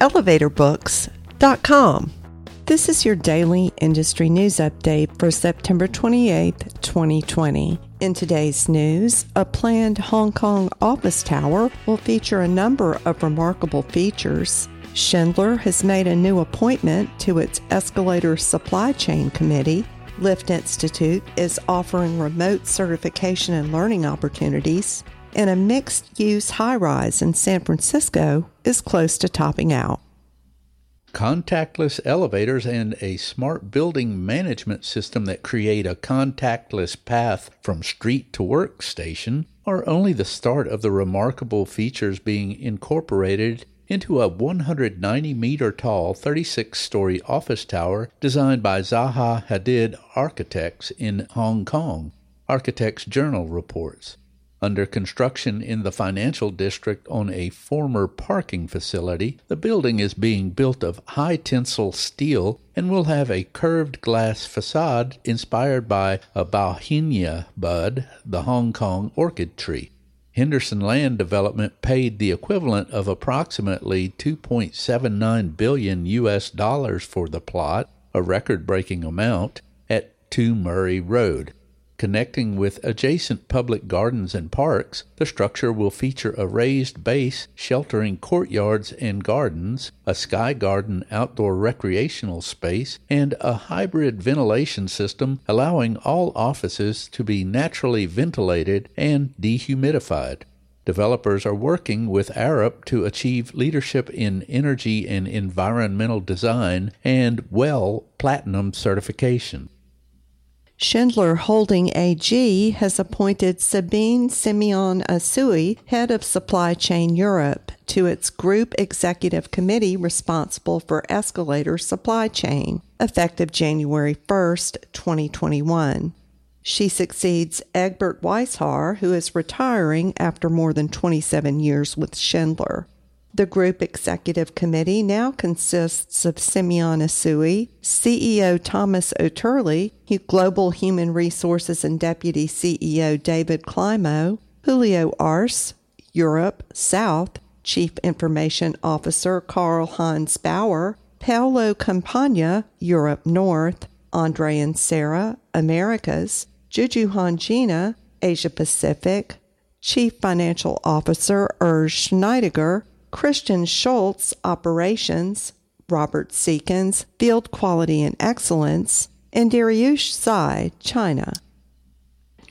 elevatorbooks.com. This is your daily industry news update for September 28, 2020. In today's news, a planned Hong Kong office tower will feature a number of remarkable features. Schindler has made a new appointment to its escalator supply chain committee. Lift Institute is offering remote certification and learning opportunities and a mixed use high rise in San Francisco is close to topping out. Contactless elevators and a smart building management system that create a contactless path from street to workstation are only the start of the remarkable features being incorporated into a 190 meter tall, 36 story office tower designed by Zaha Hadid Architects in Hong Kong, Architects Journal reports under construction in the financial district on a former parking facility. The building is being built of high tensile steel and will have a curved glass facade inspired by a bauhinia bud, the Hong Kong orchid tree. Henderson Land Development paid the equivalent of approximately 2.79 billion US dollars for the plot, a record-breaking amount, at 2 Murray Road. Connecting with adjacent public gardens and parks, the structure will feature a raised base sheltering courtyards and gardens, a sky garden outdoor recreational space, and a hybrid ventilation system allowing all offices to be naturally ventilated and dehumidified. Developers are working with Arup to achieve leadership in energy and environmental design and WELL Platinum certification. Schindler Holding AG has appointed Sabine Siméon-Aissaoui, head of Supply Chain Europe, to its group executive committee responsible for escalator supply chain, effective January 1st, 2021. She succeeds Egbert Weisshaar, who is retiring after more than 27 years with Schindler. The group executive committee now consists of Siméon-Aissaoui, CEO Thomas Oetterli, Global Human Resources and Deputy CEO David Clymo, Julio Arce, Europe South, Chief Information Officer Karl-Heinz Bauer, Paolo Compagna, Europe North, Andre Inserra, Americas, Juju Hongina, Asia Pacific, Chief Financial Officer Urs Scheidegger, Christian Schulz, Operations, Robert Seakins, Field Quality and Excellence, and Daryoush Ziai, China.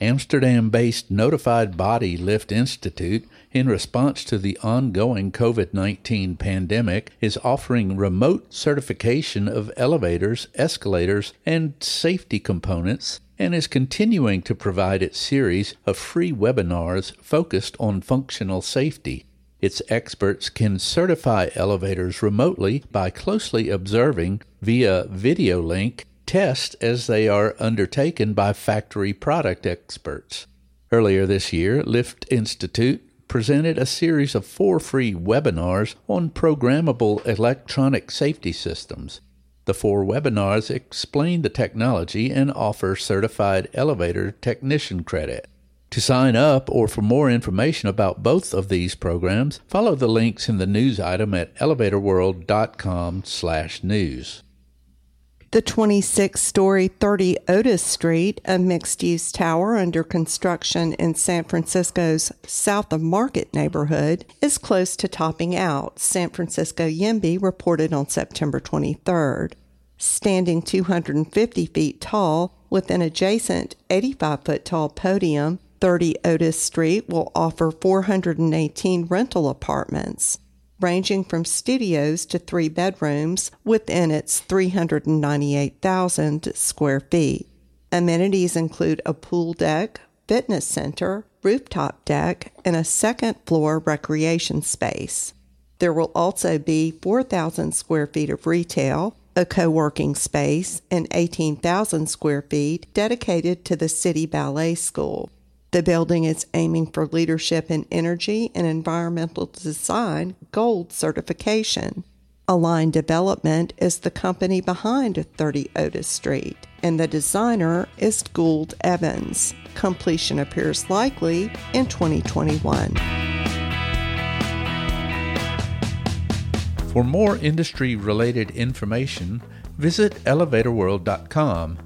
Amsterdam based notified body Lift Institute, in response to the ongoing COVID 19 pandemic, is offering remote certification of elevators, escalators, and safety components and is continuing to provide its series of free webinars focused on functional safety. Its experts can certify elevators remotely by closely observing via video link tests as they are undertaken by factory product experts. Earlier this year, Lift Institute presented a series of four free webinars on programmable electronic safety systems. The four webinars explain the technology and offer certified elevator technician credit. To sign up or for more information about both of these programs, follow the links in the news item at elevatorworld.com/news. The 26-story 30 Otis Street, a mixed-use tower under construction in San Francisco's South of Market neighborhood, is close to topping out, San Francisco YIMBY reported on September 23rd. Standing 250 feet tall with an adjacent 85 foot tall podium, 30 Otis Street will offer 418 rental apartments, ranging from studios to three bedrooms within its 398,000 square feet. Amenities include a pool deck, fitness center, rooftop deck, and a second floor recreation space. There will also be 4,000 square feet of retail, a co working space, and 18,000 square feet dedicated to the City Ballet School. The building is aiming for leadership in energy and environmental design gold certification. Align Development is the company behind 30 Otis Street, and the designer is Gould Evans. Completion appears likely in 2021. For more industry related information, visit elevatorworld.com